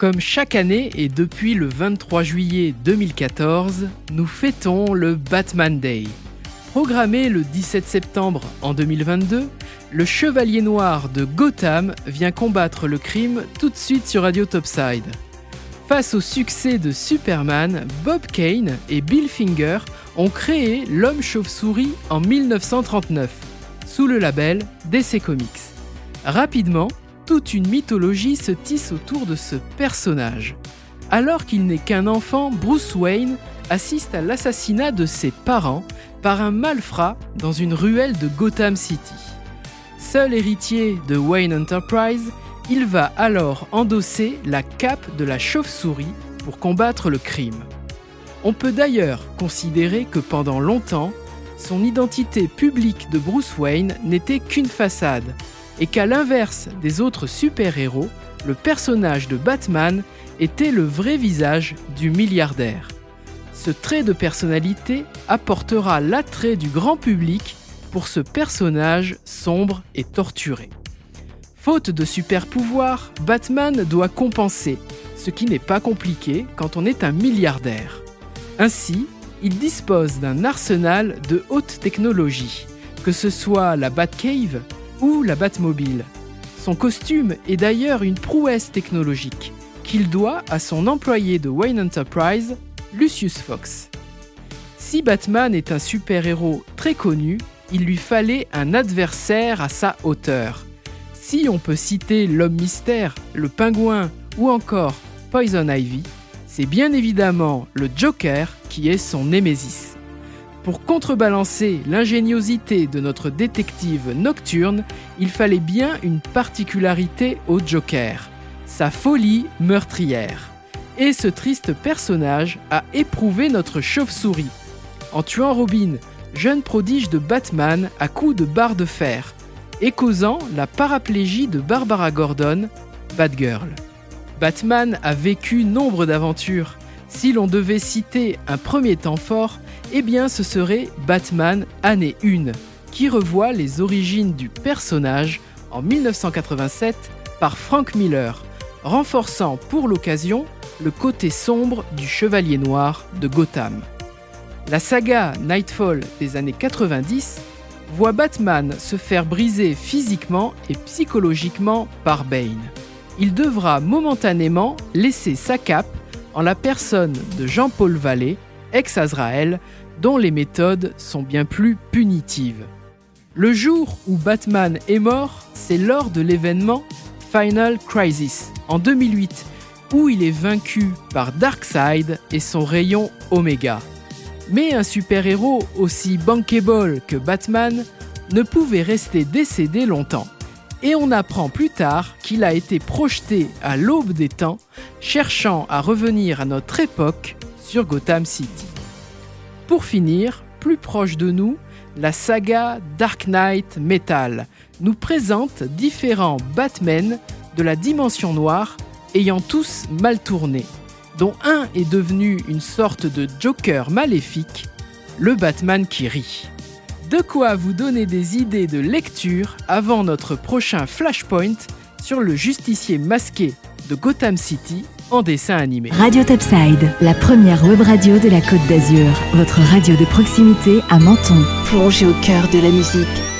Comme chaque année et depuis le 23 juillet 2014, nous fêtons le Batman Day. Programmé le 17 septembre en 2022, le Chevalier Noir de Gotham vient combattre le crime tout de suite sur Radio Topside. Face au succès de Superman, Bob Kane et Bill Finger ont créé l'homme chauve-souris en 1939, sous le label DC Comics. Rapidement, toute une mythologie se tisse autour de ce personnage. Alors qu'il n'est qu'un enfant, Bruce Wayne assiste à l'assassinat de ses parents par un malfrat dans une ruelle de Gotham City. Seul héritier de Wayne Enterprise, il va alors endosser la cape de la chauve-souris pour combattre le crime. On peut d'ailleurs considérer que pendant longtemps, son identité publique de Bruce Wayne n'était qu'une façade, et qu'à l'inverse des autres super-héros, le personnage de Batman était le vrai visage du milliardaire. Ce trait de personnalité apportera l'attrait du grand public pour ce personnage sombre et torturé. Faute de super pouvoir, Batman doit compenser, ce qui n'est pas compliqué quand on est un milliardaire. Ainsi, il dispose d'un arsenal de haute technologie, que ce soit la Batcave ou la Batmobile. Son costume est d'ailleurs une prouesse technologique qu'il doit à son employé de Wayne Enterprise, Lucius Fox. Si Batman est un super-héros très connu, il lui fallait un adversaire à sa hauteur. Si on peut citer l'homme mystère, le pingouin ou encore Poison Ivy, c'est bien évidemment le Joker qui est son némésis. Pour contrebalancer l'ingéniosité de notre détective nocturne, il fallait bien une particularité au Joker, sa folie meurtrière. Et ce triste personnage a éprouvé notre chauve-souris. En tuant Robin, jeune prodige de Batman à coups de barre de fer, et causant la paraplégie de Barbara Gordon, Batgirl. Batman a vécu nombre d'aventures. Si l'on devait citer un premier temps fort, eh bien ce serait Batman année 1, qui revoit les origines du personnage en 1987 par Frank Miller, renforçant pour l'occasion le côté sombre du Chevalier Noir de Gotham. La saga Nightfall des années 90 voit Batman se faire briser physiquement et psychologiquement par Bane. Il devra momentanément laisser sa cape en la personne de Jean-Paul Vallée, ex-Azrael, dont les méthodes sont bien plus punitives. Le jour où Batman est mort, c'est lors de l'événement Final Crisis en 2008, où il est vaincu par Darkseid et son rayon Omega. Mais un super-héros aussi bankable que Batman ne pouvait rester décédé longtemps. Et on apprend plus tard qu'il a été projeté à l'aube des temps, cherchant à revenir à notre époque sur Gotham City. Pour finir, plus proche de nous, la saga Dark Knight Metal nous présente différents Batmen de la dimension noire ayant tous mal tourné dont un est devenu une sorte de Joker maléfique, le Batman qui rit. De quoi vous donner des idées de lecture avant notre prochain Flashpoint sur le justicier masqué de Gotham City en dessin animé. Radio Topside, la première web radio de la Côte d'Azur, votre radio de proximité à Menton. Plongez au cœur de la musique